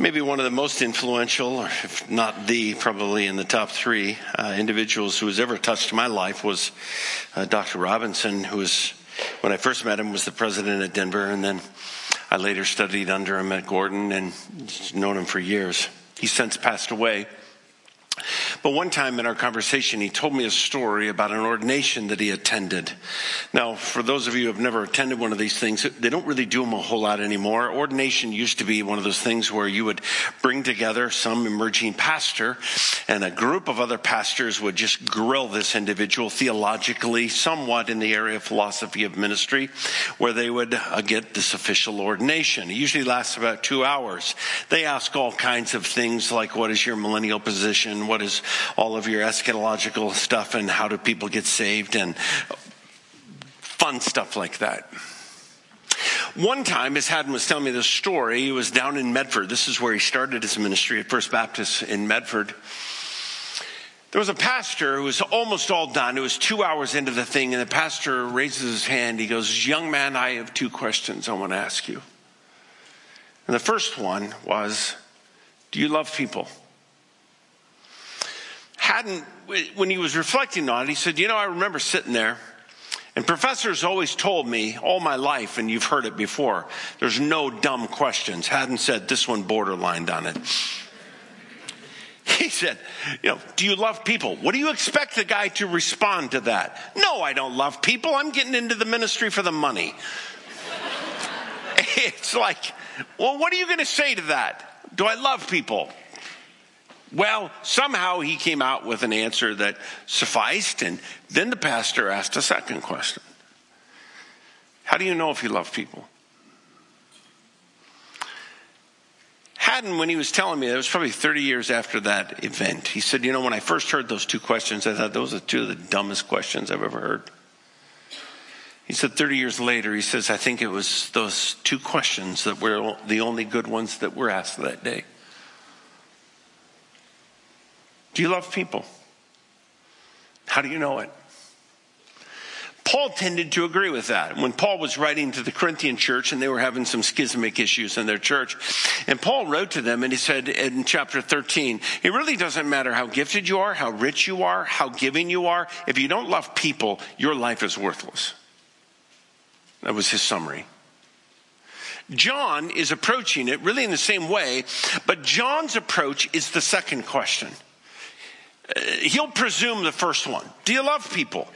maybe one of the most influential, or if not the, probably in the top three uh, individuals who has ever touched my life was uh, Dr. Robinson, who was, when I first met him, was the president at Denver, and then I later studied under him at Gordon and known him for years. He's since passed away. But one time in our conversation, he told me a story about an ordination that he attended. Now, for those of you who have never attended one of these things, they don't really do them a whole lot anymore. Ordination used to be one of those things where you would bring together some emerging pastor and a group of other pastors would just grill this individual theologically, somewhat in the area of philosophy of ministry, where they would uh, get this official ordination. It usually lasts about two hours. They ask all kinds of things like, what is your millennial position? What is all of your eschatological stuff and how do people get saved and fun stuff like that. One time, as Haddon was telling me this story, he was down in Medford. This is where he started his ministry at First Baptist in Medford. There was a pastor who was almost all done. It was two hours into the thing, and the pastor raises his hand. He goes, Young man, I have two questions I want to ask you. And the first one was, Do you love people? Hadn't, when he was reflecting on it, he said, You know, I remember sitting there, and professors always told me all my life, and you've heard it before, there's no dumb questions. Haddon said this one borderlined on it. He said, You know, do you love people? What do you expect the guy to respond to that? No, I don't love people. I'm getting into the ministry for the money. it's like, well, what are you going to say to that? Do I love people? Well, somehow he came out with an answer that sufficed, and then the pastor asked a second question How do you know if you love people? Haddon, when he was telling me, it was probably 30 years after that event, he said, You know, when I first heard those two questions, I thought those are two of the dumbest questions I've ever heard. He said 30 years later, he says, I think it was those two questions that were the only good ones that were asked that day. Do you love people? How do you know it? Paul tended to agree with that. When Paul was writing to the Corinthian church and they were having some schismic issues in their church, and Paul wrote to them and he said in chapter 13, it really doesn't matter how gifted you are, how rich you are, how giving you are. If you don't love people, your life is worthless. That was his summary. John is approaching it really in the same way, but John's approach is the second question he'll presume the first one. Do you love people?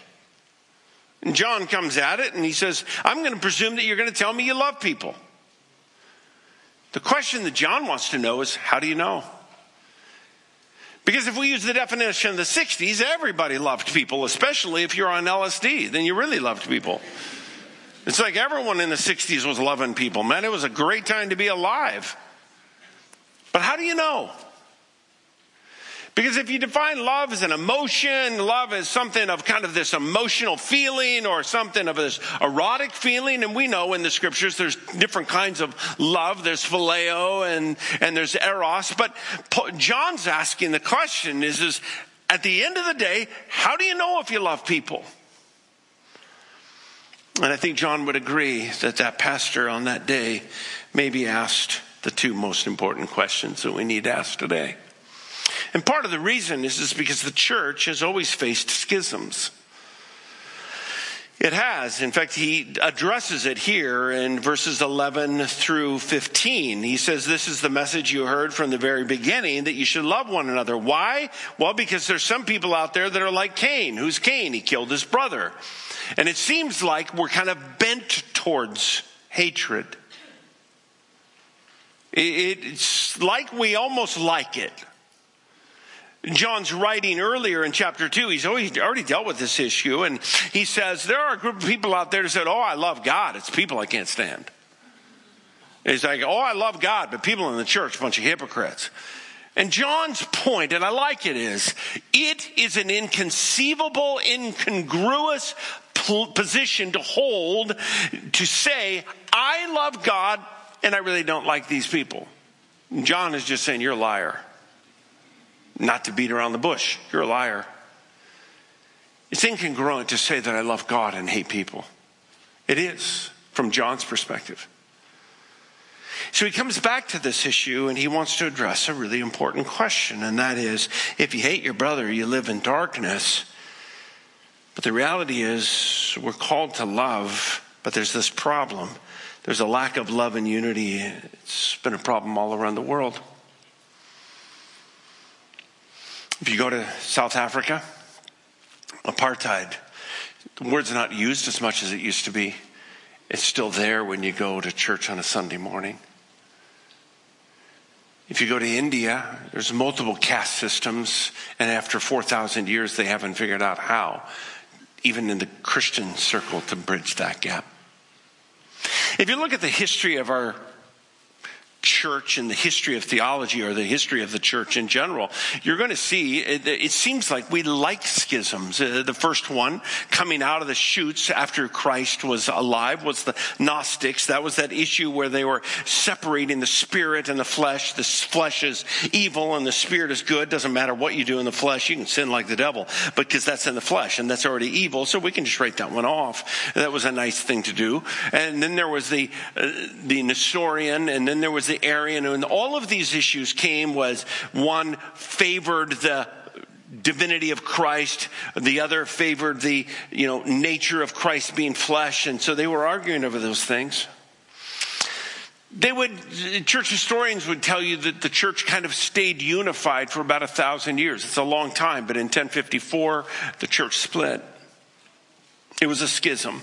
And John comes at it and he says, I'm going to presume that you're going to tell me you love people. The question that John wants to know is, how do you know? Because if we use the definition of the 60s, everybody loved people, especially if you're on LSD, then you really loved people. It's like everyone in the 60s was loving people. Man, it was a great time to be alive. But how do you know? Because if you define love as an emotion, love as something of kind of this emotional feeling or something of this erotic feeling, and we know in the scriptures there's different kinds of love. There's phileo and, and there's eros. But John's asking the question is, is at the end of the day, how do you know if you love people? And I think John would agree that that pastor on that day maybe asked the two most important questions that we need to ask today. And part of the reason is, is because the church has always faced schisms. It has. In fact, he addresses it here in verses 11 through 15. He says, This is the message you heard from the very beginning that you should love one another. Why? Well, because there's some people out there that are like Cain. Who's Cain? He killed his brother. And it seems like we're kind of bent towards hatred. It's like we almost like it. John's writing earlier in chapter 2, he's already dealt with this issue, and he says, There are a group of people out there that said, Oh, I love God. It's people I can't stand. he's like, Oh, I love God, but people in the church, a bunch of hypocrites. And John's point, and I like it, is it is an inconceivable, incongruous position to hold to say, I love God and I really don't like these people. John is just saying, You're a liar. Not to beat around the bush. You're a liar. It's incongruent to say that I love God and hate people. It is, from John's perspective. So he comes back to this issue and he wants to address a really important question, and that is if you hate your brother, you live in darkness. But the reality is, we're called to love, but there's this problem. There's a lack of love and unity. It's been a problem all around the world. If you go to South Africa, apartheid, the word's not used as much as it used to be. It's still there when you go to church on a Sunday morning. If you go to India, there's multiple caste systems, and after 4,000 years, they haven't figured out how, even in the Christian circle, to bridge that gap. If you look at the history of our church and the history of theology or the history of the church in general, you're going to see it, it seems like we like schisms. Uh, the first one coming out of the shoots after Christ was alive was the Gnostics. That was that issue where they were separating the spirit and the flesh. The flesh is evil and the spirit is good. Doesn't matter what you do in the flesh. You can sin like the devil because that's in the flesh and that's already evil. So we can just write that one off. That was a nice thing to do. And then there was the, uh, the Nestorian and then there was the the Arian, and all of these issues came was one favored the divinity of Christ, the other favored the, you know, nature of Christ being flesh, and so they were arguing over those things. They would, church historians would tell you that the church kind of stayed unified for about a thousand years. It's a long time, but in 1054, the church split. It was a schism.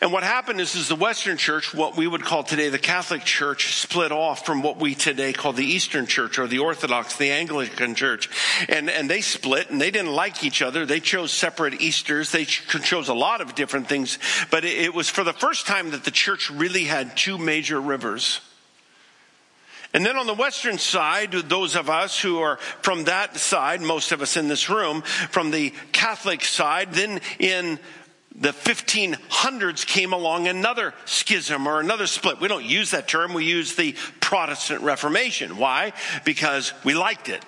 And what happened is, is the Western Church, what we would call today the Catholic Church, split off from what we today call the Eastern Church or the Orthodox, the Anglican Church. And, and they split and they didn't like each other. They chose separate Easters. They chose a lot of different things. But it, it was for the first time that the church really had two major rivers. And then on the western side, those of us who are from that side, most of us in this room, from the Catholic side, then in the 1500s came along another schism or another split. We don't use that term, we use the Protestant Reformation. Why? Because we liked it.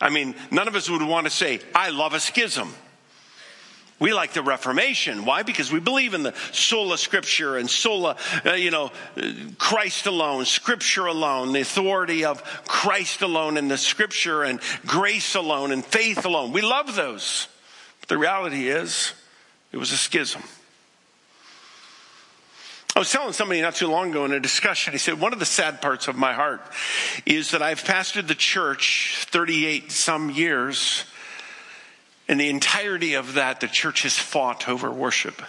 I mean, none of us would want to say, I love a schism. We like the Reformation. Why? Because we believe in the sola scripture and sola, uh, you know, Christ alone, scripture alone, the authority of Christ alone and the scripture and grace alone and faith alone. We love those. The reality is, it was a schism. I was telling somebody not too long ago in a discussion, he said, one of the sad parts of my heart is that I've pastored the church 38 some years, and the entirety of that, the church has fought over worship.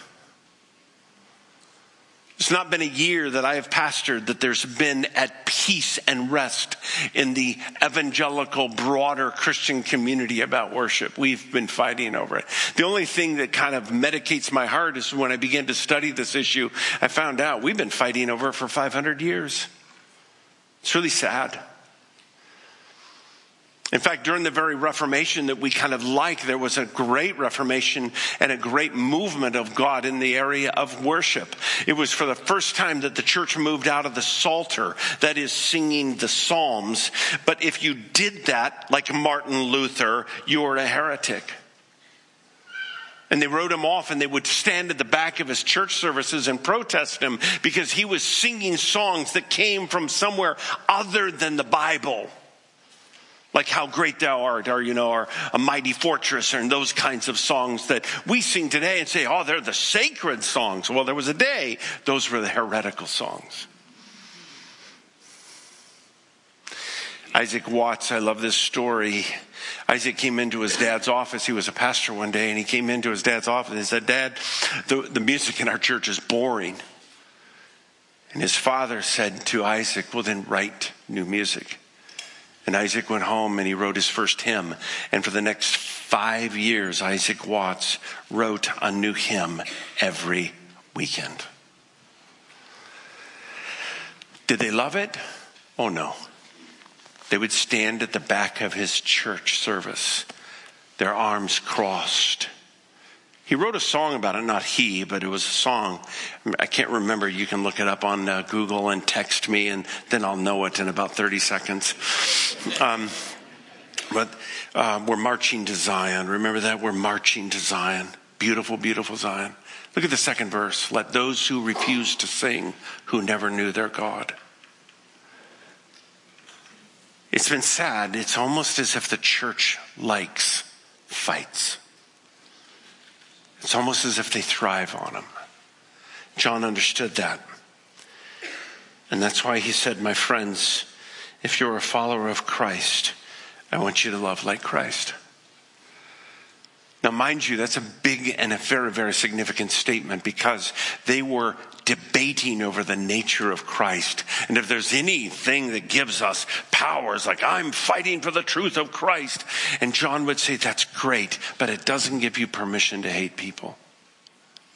It's not been a year that I have pastored that there's been at peace and rest in the evangelical, broader Christian community about worship. We've been fighting over it. The only thing that kind of medicates my heart is when I began to study this issue, I found out we've been fighting over it for 500 years. It's really sad. In fact, during the very Reformation that we kind of like, there was a great Reformation and a great movement of God in the area of worship. It was for the first time that the church moved out of the Psalter, that is singing the Psalms. But if you did that, like Martin Luther, you were a heretic. And they wrote him off and they would stand at the back of his church services and protest him because he was singing songs that came from somewhere other than the Bible like how great thou art or you know or a mighty fortress and those kinds of songs that we sing today and say oh they're the sacred songs. Well there was a day those were the heretical songs. Isaac watts i love this story. Isaac came into his dad's office. He was a pastor one day and he came into his dad's office and said dad the, the music in our church is boring. And his father said to isaac well then write new music and Isaac went home and he wrote his first hymn. And for the next five years, Isaac Watts wrote a new hymn every weekend. Did they love it? Oh no. They would stand at the back of his church service, their arms crossed he wrote a song about it, not he, but it was a song. I can't remember. You can look it up on uh, Google and text me, and then I'll know it in about 30 seconds. Um, but uh, we're marching to Zion. Remember that? We're marching to Zion. Beautiful, beautiful Zion. Look at the second verse. Let those who refuse to sing who never knew their God. It's been sad. It's almost as if the church likes fights. It's almost as if they thrive on them. John understood that. And that's why he said, My friends, if you're a follower of Christ, I want you to love like Christ. Now, mind you, that's a big and a very, very significant statement because they were debating over the nature of Christ. And if there's anything that gives us powers, like, I'm fighting for the truth of Christ. And John would say, that's great, but it doesn't give you permission to hate people.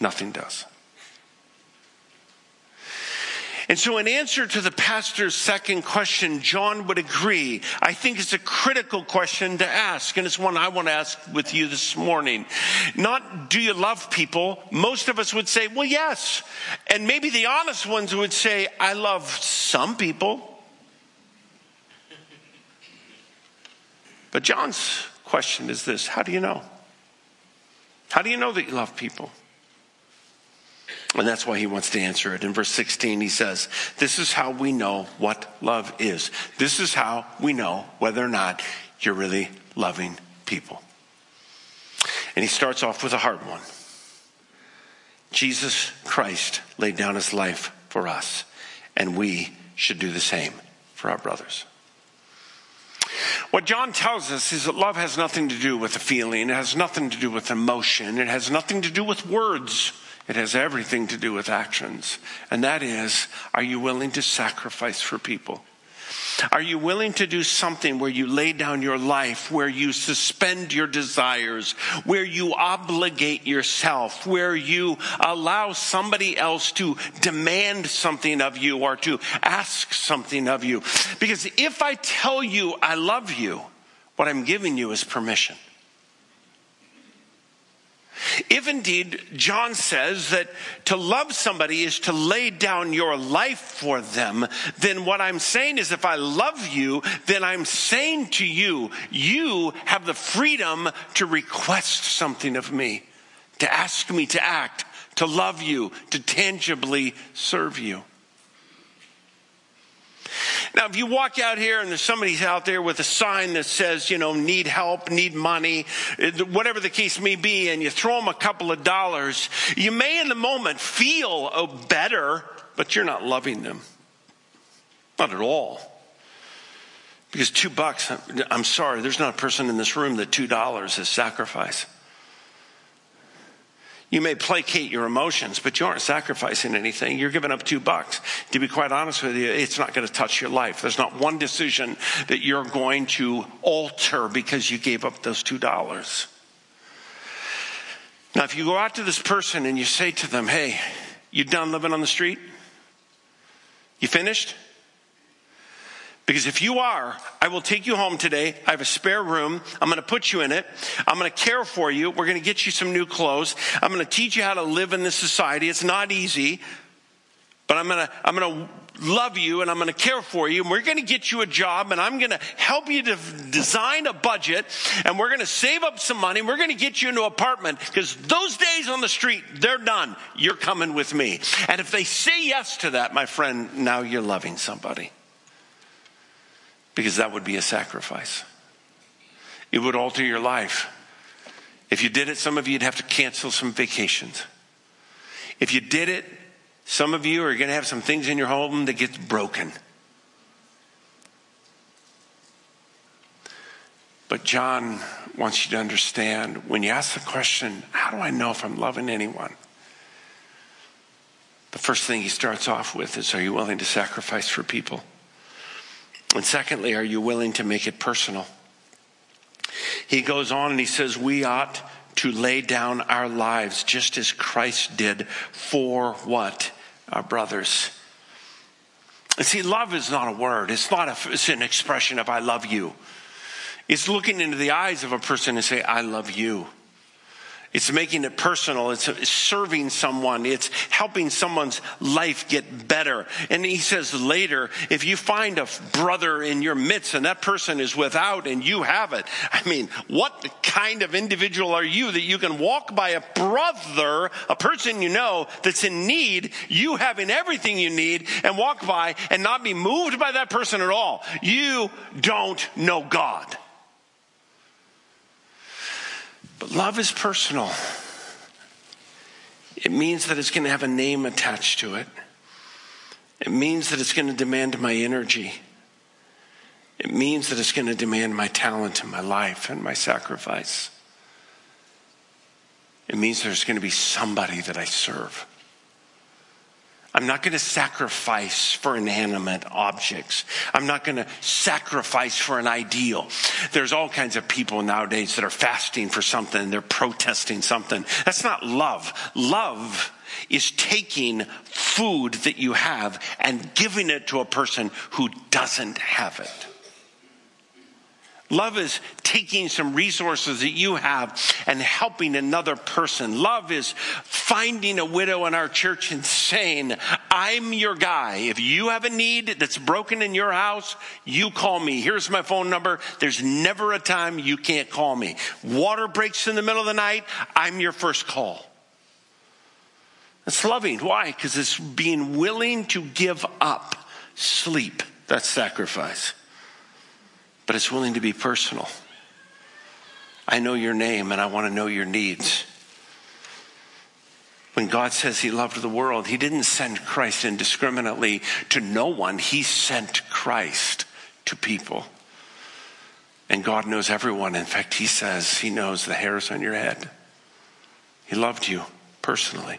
Nothing does. And so, in answer to the pastor's second question, John would agree. I think it's a critical question to ask, and it's one I want to ask with you this morning. Not, do you love people? Most of us would say, well, yes. And maybe the honest ones would say, I love some people. But John's question is this How do you know? How do you know that you love people? And that's why he wants to answer it. In verse 16, he says, This is how we know what love is. This is how we know whether or not you're really loving people. And he starts off with a hard one Jesus Christ laid down his life for us, and we should do the same for our brothers. What John tells us is that love has nothing to do with a feeling, it has nothing to do with emotion, it has nothing to do with words. It has everything to do with actions. And that is, are you willing to sacrifice for people? Are you willing to do something where you lay down your life, where you suspend your desires, where you obligate yourself, where you allow somebody else to demand something of you or to ask something of you? Because if I tell you I love you, what I'm giving you is permission. If indeed John says that to love somebody is to lay down your life for them, then what I'm saying is if I love you, then I'm saying to you, you have the freedom to request something of me, to ask me to act, to love you, to tangibly serve you. Now, if you walk out here and there's somebody out there with a sign that says, you know, need help, need money, eh, whatever the case may be, and you throw them a couple of dollars, you may in the moment feel better, but you're not loving them. Not at all. Because two bucks, I'm sorry, there's not a person in this room that two dollars is sacrifice. You may placate your emotions, but you aren't sacrificing anything. You're giving up two bucks. To be quite honest with you, it's not going to touch your life. There's not one decision that you're going to alter because you gave up those two dollars. Now, if you go out to this person and you say to them, hey, you done living on the street? You finished? Because if you are, I will take you home today. I have a spare room. I'm going to put you in it. I'm going to care for you. We're going to get you some new clothes. I'm going to teach you how to live in this society. It's not easy, but I'm going to, I'm going to love you and I'm going to care for you. And we're going to get you a job and I'm going to help you to design a budget and we're going to save up some money. We're going to get you into an apartment because those days on the street, they're done. You're coming with me. And if they say yes to that, my friend, now you're loving somebody because that would be a sacrifice. It would alter your life. If you did it, some of you'd have to cancel some vacations. If you did it, some of you are going to have some things in your home that get broken. But John wants you to understand when you ask the question, how do I know if I'm loving anyone? The first thing he starts off with is, are you willing to sacrifice for people? And secondly, are you willing to make it personal? He goes on and he says, We ought to lay down our lives just as Christ did for what? Our brothers. And see, love is not a word, it's not a, it's an expression of I love you. It's looking into the eyes of a person and say, I love you. It's making it personal. It's serving someone. It's helping someone's life get better. And he says later, if you find a brother in your midst and that person is without and you have it, I mean, what kind of individual are you that you can walk by a brother, a person you know that's in need, you having everything you need and walk by and not be moved by that person at all? You don't know God. But love is personal. It means that it's going to have a name attached to it. It means that it's going to demand my energy. It means that it's going to demand my talent and my life and my sacrifice. It means there's going to be somebody that I serve. I'm not going to sacrifice for inanimate objects. I'm not going to sacrifice for an ideal. There's all kinds of people nowadays that are fasting for something, they're protesting something. That's not love. Love is taking food that you have and giving it to a person who doesn't have it. Love is taking some resources that you have and helping another person. Love is finding a widow in our church and saying, I'm your guy. If you have a need that's broken in your house, you call me. Here's my phone number. There's never a time you can't call me. Water breaks in the middle of the night. I'm your first call. That's loving. Why? Because it's being willing to give up sleep. That's sacrifice but it's willing to be personal. I know your name and I want to know your needs. When God says he loved the world, he didn't send Christ indiscriminately to no one. He sent Christ to people. And God knows everyone. In fact, he says he knows the hairs on your head. He loved you personally.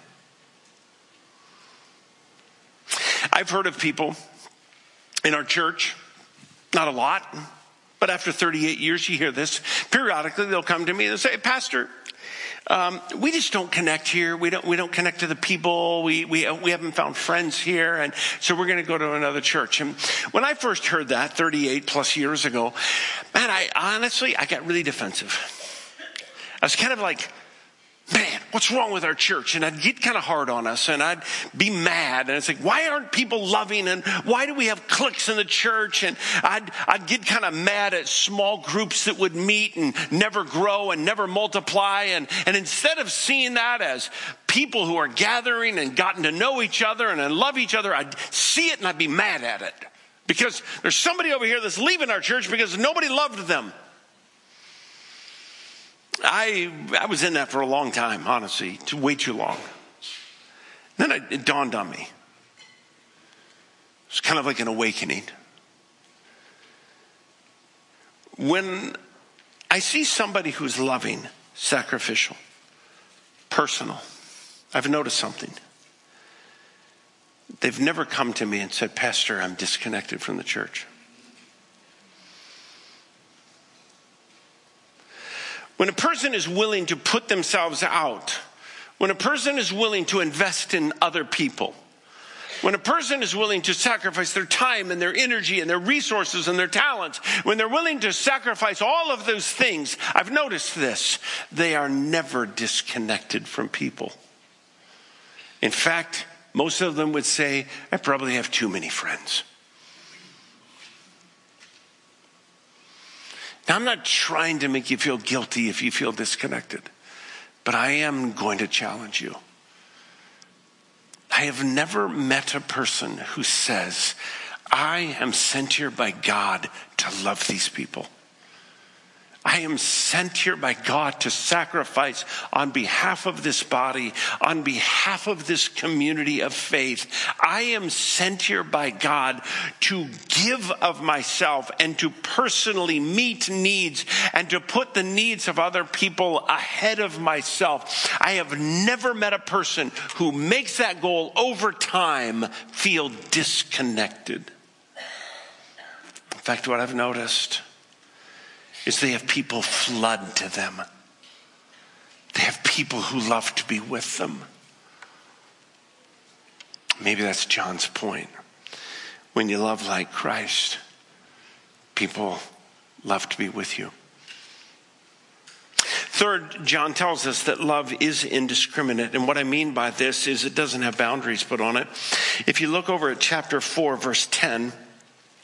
I've heard of people in our church, not a lot, but after 38 years, you hear this. Periodically, they'll come to me and say, Pastor, um, we just don't connect here. We don't, we don't connect to the people. We, we, we haven't found friends here. And so we're going to go to another church. And when I first heard that 38 plus years ago, man, I honestly, I got really defensive. I was kind of like, man, what's wrong with our church? And I'd get kind of hard on us and I'd be mad. And I'd like, why aren't people loving? And why do we have cliques in the church? And I'd, I'd get kind of mad at small groups that would meet and never grow and never multiply. And, and instead of seeing that as people who are gathering and gotten to know each other and love each other, I'd see it and I'd be mad at it. Because there's somebody over here that's leaving our church because nobody loved them. I, I was in that for a long time, honestly, to way too long. Then it dawned on me. It's kind of like an awakening. When I see somebody who's loving, sacrificial, personal, I've noticed something. They've never come to me and said, Pastor, I'm disconnected from the church. When a person is willing to put themselves out, when a person is willing to invest in other people, when a person is willing to sacrifice their time and their energy and their resources and their talents, when they're willing to sacrifice all of those things, I've noticed this, they are never disconnected from people. In fact, most of them would say, I probably have too many friends. Now, I'm not trying to make you feel guilty if you feel disconnected, but I am going to challenge you. I have never met a person who says, I am sent here by God to love these people. I am sent here by God to sacrifice on behalf of this body, on behalf of this community of faith. I am sent here by God to give of myself and to personally meet needs and to put the needs of other people ahead of myself. I have never met a person who makes that goal over time feel disconnected. In fact, what I've noticed is they have people flood to them. They have people who love to be with them. Maybe that's John's point. When you love like Christ, people love to be with you. Third, John tells us that love is indiscriminate. And what I mean by this is it doesn't have boundaries put on it. If you look over at chapter 4, verse 10,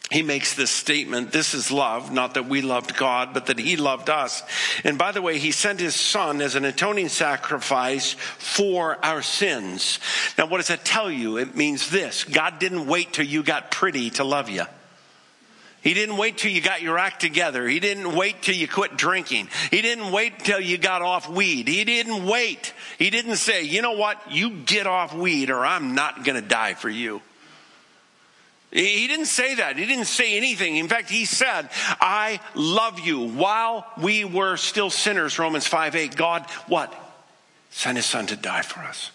he makes this statement this is love not that we loved god but that he loved us and by the way he sent his son as an atoning sacrifice for our sins now what does that tell you it means this god didn't wait till you got pretty to love you he didn't wait till you got your act together. He didn't wait till you quit drinking. He didn't wait till you got off weed. He didn't wait. He didn't say, you know what? You get off weed or I'm not going to die for you. He didn't say that. He didn't say anything. In fact, he said, I love you. While we were still sinners, Romans 5 8, God, what? Sent his son to die for us.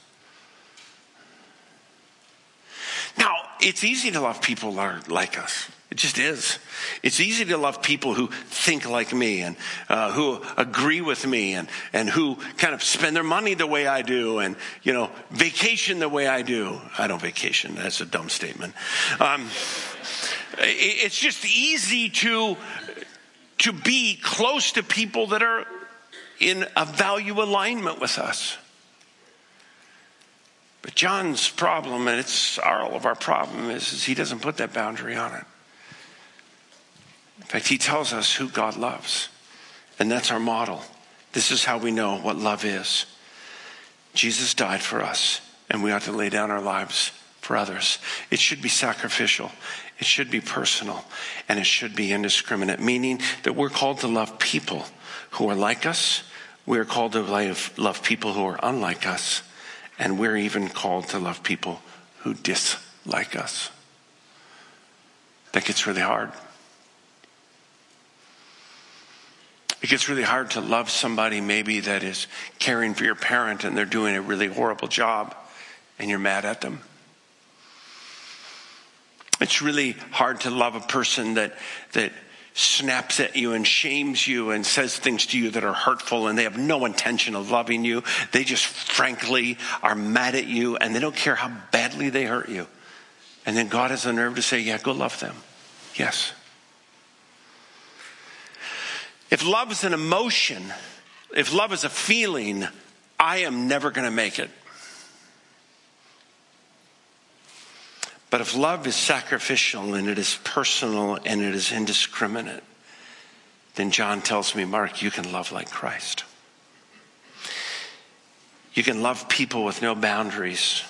Now, it's easy to love people like us. It just is. It's easy to love people who think like me and uh, who agree with me and, and who kind of spend their money the way I do and, you know, vacation the way I do. I don't vacation. That's a dumb statement. Um, it's just easy to, to be close to people that are in a value alignment with us. But John's problem, and it's all of our problem, is, is he doesn't put that boundary on it. In fact, he tells us who God loves, and that's our model. This is how we know what love is. Jesus died for us, and we ought to lay down our lives for others. It should be sacrificial, it should be personal, and it should be indiscriminate, meaning that we're called to love people who are like us. We're called to love people who are unlike us, and we're even called to love people who dislike us. That gets really hard. It gets really hard to love somebody maybe that is caring for your parent and they're doing a really horrible job and you're mad at them. It's really hard to love a person that, that snaps at you and shames you and says things to you that are hurtful and they have no intention of loving you. They just frankly are mad at you and they don't care how badly they hurt you. And then God has the nerve to say, Yeah, go love them. Yes. If love is an emotion, if love is a feeling, I am never going to make it. But if love is sacrificial and it is personal and it is indiscriminate, then John tells me, Mark, you can love like Christ. You can love people with no boundaries.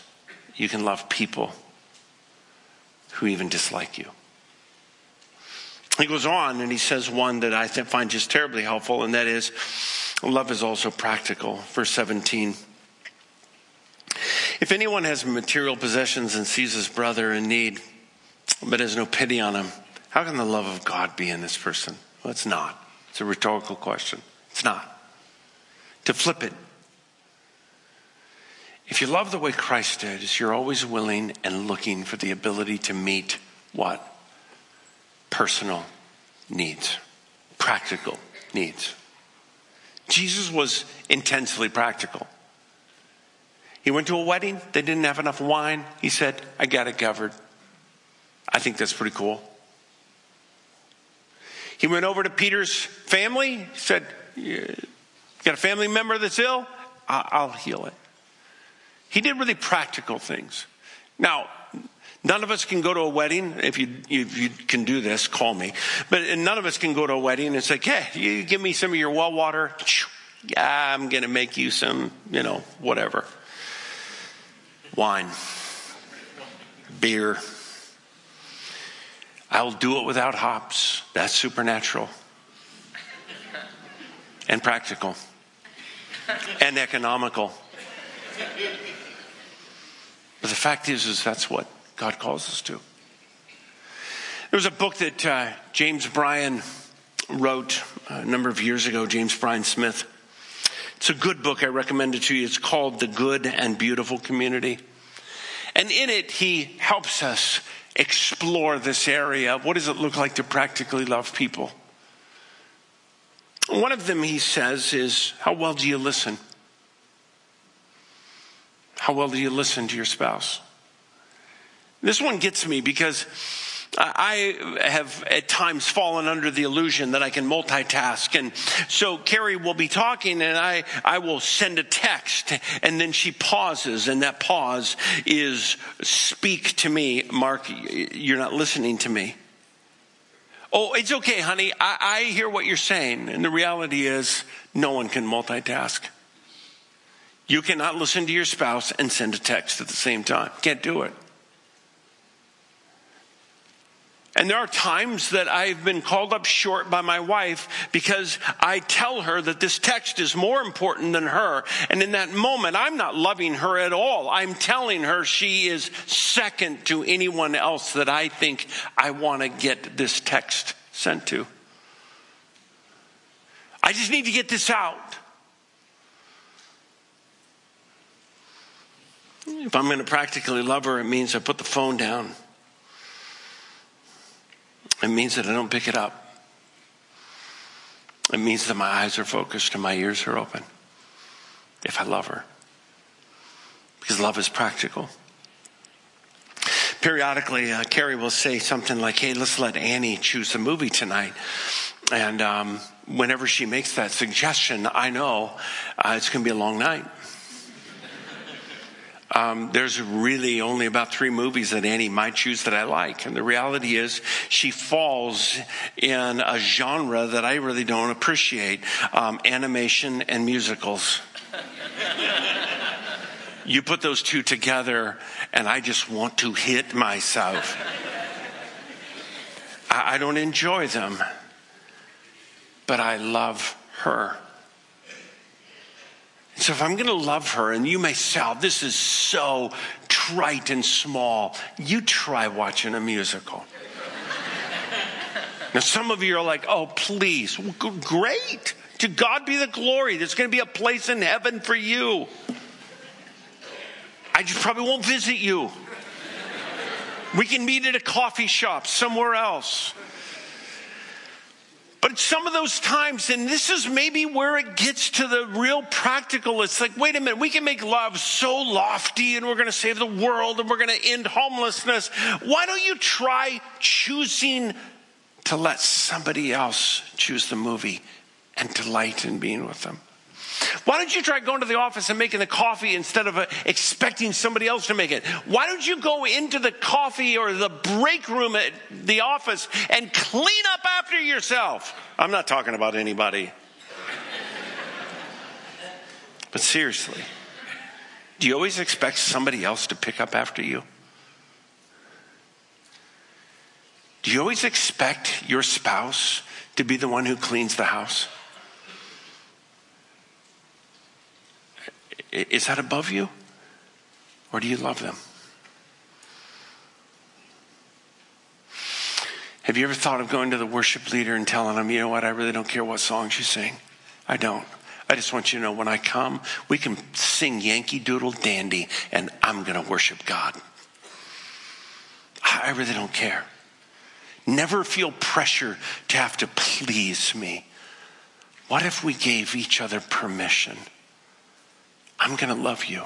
You can love people who even dislike you. He goes on and he says one that I find just terribly helpful, and that is love is also practical. Verse 17. If anyone has material possessions and sees his brother in need, but has no pity on him, how can the love of God be in this person? Well, it's not. It's a rhetorical question. It's not. To flip it, if you love the way Christ did, is you're always willing and looking for the ability to meet what? Personal needs, practical needs. Jesus was intensely practical. He went to a wedding, they didn't have enough wine. He said, I got it covered. I think that's pretty cool. He went over to Peter's family, he said, You got a family member that's ill? I'll heal it. He did really practical things. Now, None of us can go to a wedding. If you, if you can do this, call me. But none of us can go to a wedding and say, hey, you give me some of your well water. Yeah, I'm going to make you some, you know, whatever. Wine, beer. I'll do it without hops. That's supernatural and practical and economical. But the fact is, is that's what God calls us to. There was a book that uh, James Bryan wrote a number of years ago, James Bryan Smith. It's a good book. I recommend it to you. It's called The Good and Beautiful Community. And in it, he helps us explore this area. What does it look like to practically love people? One of them, he says, is how well do you listen? How well do you listen to your spouse? This one gets me because I have at times fallen under the illusion that I can multitask. And so Carrie will be talking and I, I will send a text and then she pauses and that pause is speak to me. Mark, you're not listening to me. Oh, it's okay, honey. I, I hear what you're saying. And the reality is no one can multitask. You cannot listen to your spouse and send a text at the same time. Can't do it. And there are times that I've been called up short by my wife because I tell her that this text is more important than her. And in that moment, I'm not loving her at all. I'm telling her she is second to anyone else that I think I want to get this text sent to. I just need to get this out. If I'm going to practically love her, it means I put the phone down. It means that I don't pick it up. It means that my eyes are focused and my ears are open if I love her. Because love is practical. Periodically, uh, Carrie will say something like, hey, let's let Annie choose the movie tonight. And um, whenever she makes that suggestion, I know uh, it's going to be a long night. Um, there's really only about three movies that Annie might choose that I like. And the reality is, she falls in a genre that I really don't appreciate um, animation and musicals. you put those two together, and I just want to hit myself. I, I don't enjoy them, but I love her. So if I'm going to love her, and you may say, oh, this is so trite and small, you try watching a musical. now, some of you are like, oh, please. Great. To God be the glory. There's going to be a place in heaven for you. I just probably won't visit you. We can meet at a coffee shop somewhere else. But some of those times, and this is maybe where it gets to the real practical, it's like, wait a minute, we can make love so lofty and we're going to save the world and we're going to end homelessness. Why don't you try choosing to let somebody else choose the movie and delight in being with them? Why don't you try going to the office and making the coffee instead of uh, expecting somebody else to make it? Why don't you go into the coffee or the break room at the office and clean up after yourself? I'm not talking about anybody. but seriously, do you always expect somebody else to pick up after you? Do you always expect your spouse to be the one who cleans the house? Is that above you? Or do you love them? Have you ever thought of going to the worship leader and telling them, you know what, I really don't care what songs you sing? I don't. I just want you to know when I come, we can sing Yankee Doodle Dandy and I'm going to worship God. I really don't care. Never feel pressure to have to please me. What if we gave each other permission? I'm going to love you.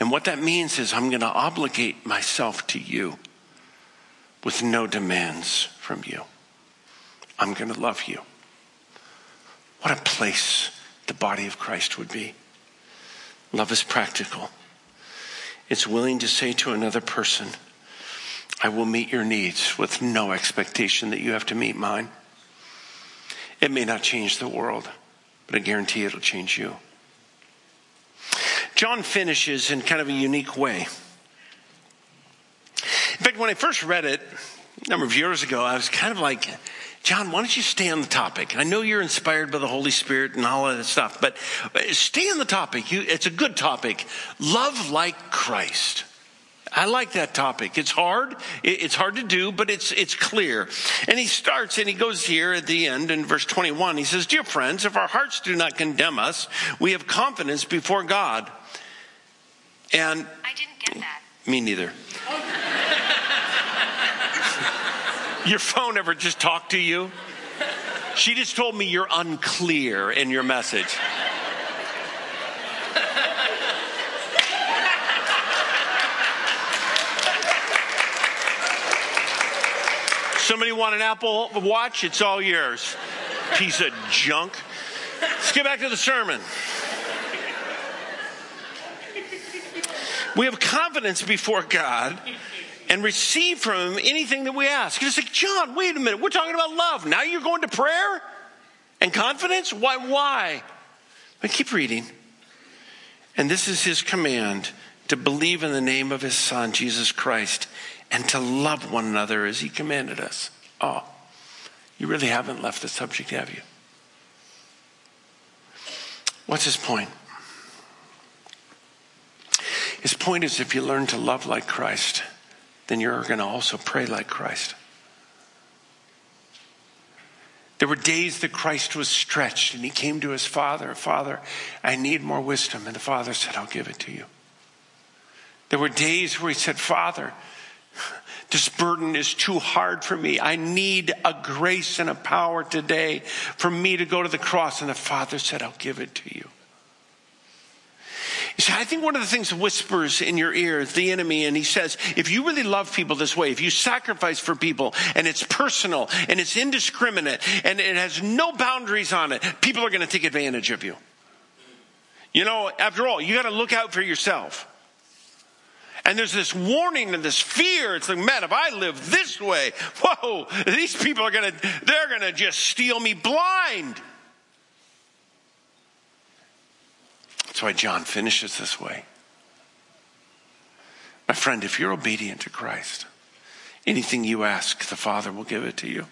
And what that means is I'm going to obligate myself to you with no demands from you. I'm going to love you. What a place the body of Christ would be. Love is practical. It's willing to say to another person, I will meet your needs with no expectation that you have to meet mine. It may not change the world, but I guarantee it'll change you. John finishes in kind of a unique way. In fact, when I first read it a number of years ago, I was kind of like, John, why don't you stay on the topic? I know you're inspired by the Holy Spirit and all of that stuff, but stay on the topic. You, it's a good topic. Love like Christ. I like that topic. It's hard. It's hard to do, but it's, it's clear. And he starts and he goes here at the end in verse 21. He says, Dear friends, if our hearts do not condemn us, we have confidence before God. And I didn't get that. Me neither. your phone ever just talked to you? She just told me you're unclear in your message. Somebody want an Apple Watch? It's all yours. Piece of junk. Let's get back to the sermon. We have confidence before God and receive from Him anything that we ask. You're just like, John, wait a minute. We're talking about love. Now you're going to prayer and confidence? Why? Why? But keep reading. And this is His command to believe in the name of His Son, Jesus Christ, and to love one another as He commanded us. Oh, you really haven't left the subject, have you? What's His point? His point is if you learn to love like Christ, then you're going to also pray like Christ. There were days that Christ was stretched and he came to his father, Father, I need more wisdom. And the father said, I'll give it to you. There were days where he said, Father, this burden is too hard for me. I need a grace and a power today for me to go to the cross. And the father said, I'll give it to you. You see, I think one of the things whispers in your ear is the enemy, and he says, if you really love people this way, if you sacrifice for people, and it's personal, and it's indiscriminate, and it has no boundaries on it, people are going to take advantage of you. You know, after all, you got to look out for yourself. And there's this warning and this fear. It's like, man, if I live this way, whoa, these people are going to, they're going to just steal me blind. That's why John finishes this way. My friend, if you're obedient to Christ, anything you ask, the Father will give it to you.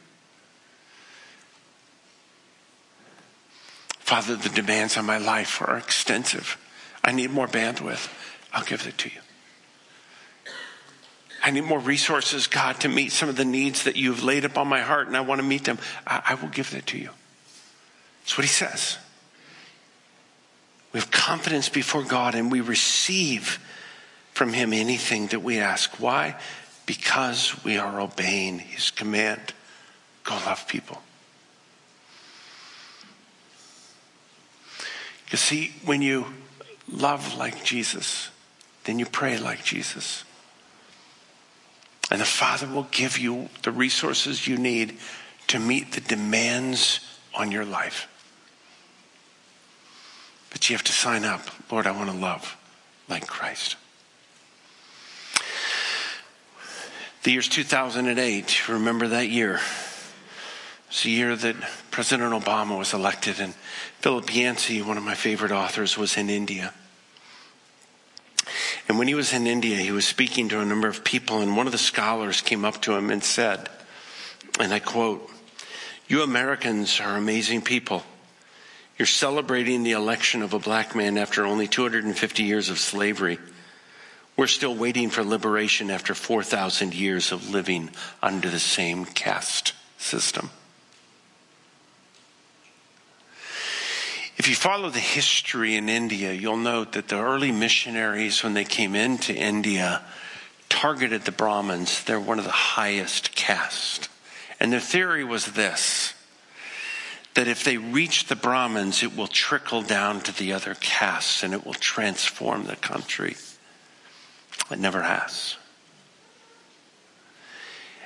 Father, the demands on my life are extensive. I need more bandwidth. I'll give it to you. I need more resources, God, to meet some of the needs that you've laid upon my heart, and I want to meet them. I, I will give that to you. That's what he says. We have confidence before God and we receive from Him anything that we ask. Why? Because we are obeying His command go love people. You see, when you love like Jesus, then you pray like Jesus. And the Father will give you the resources you need to meet the demands on your life. But you have to sign up. Lord, I want to love like Christ. The year's 2008. Remember that year? It's the year that President Obama was elected, and Philip Yancey, one of my favorite authors, was in India. And when he was in India, he was speaking to a number of people, and one of the scholars came up to him and said, and I quote, You Americans are amazing people. You're celebrating the election of a black man after only 250 years of slavery. We're still waiting for liberation after 4,000 years of living under the same caste system. If you follow the history in India, you'll note that the early missionaries, when they came into India, targeted the Brahmins. They're one of the highest caste. And their theory was this that if they reach the Brahmins, it will trickle down to the other castes and it will transform the country. It never has.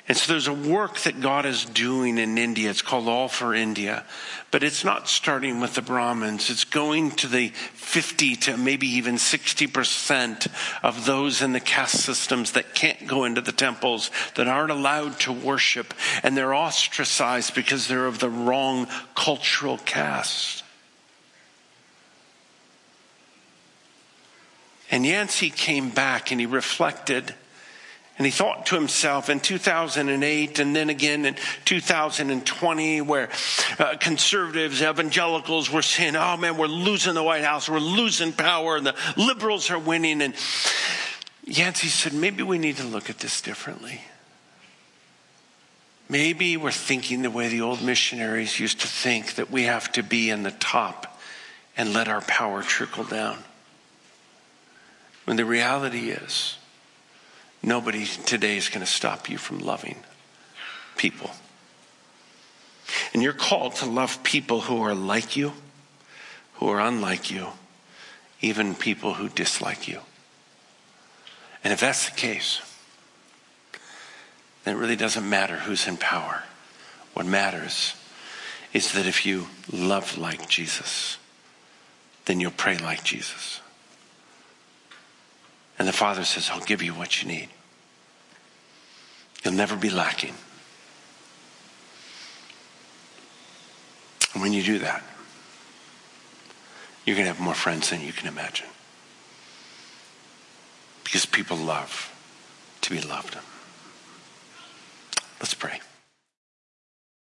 And so there's a work that God is doing in India. It's called All for India. But it's not starting with the Brahmins. It's going to the 50 to maybe even 60% of those in the caste systems that can't go into the temples, that aren't allowed to worship, and they're ostracized because they're of the wrong cultural caste. And Yancey came back and he reflected and he thought to himself in 2008 and then again in 2020, where uh, conservatives, evangelicals were saying, oh man, we're losing the White House, we're losing power, and the liberals are winning. And Yancey said, maybe we need to look at this differently. Maybe we're thinking the way the old missionaries used to think that we have to be in the top and let our power trickle down. When the reality is, Nobody today is going to stop you from loving people. And you're called to love people who are like you, who are unlike you, even people who dislike you. And if that's the case, then it really doesn't matter who's in power. What matters is that if you love like Jesus, then you'll pray like Jesus. And the Father says, I'll give you what you need. You'll never be lacking. And when you do that, you're going to have more friends than you can imagine. Because people love to be loved. Let's pray.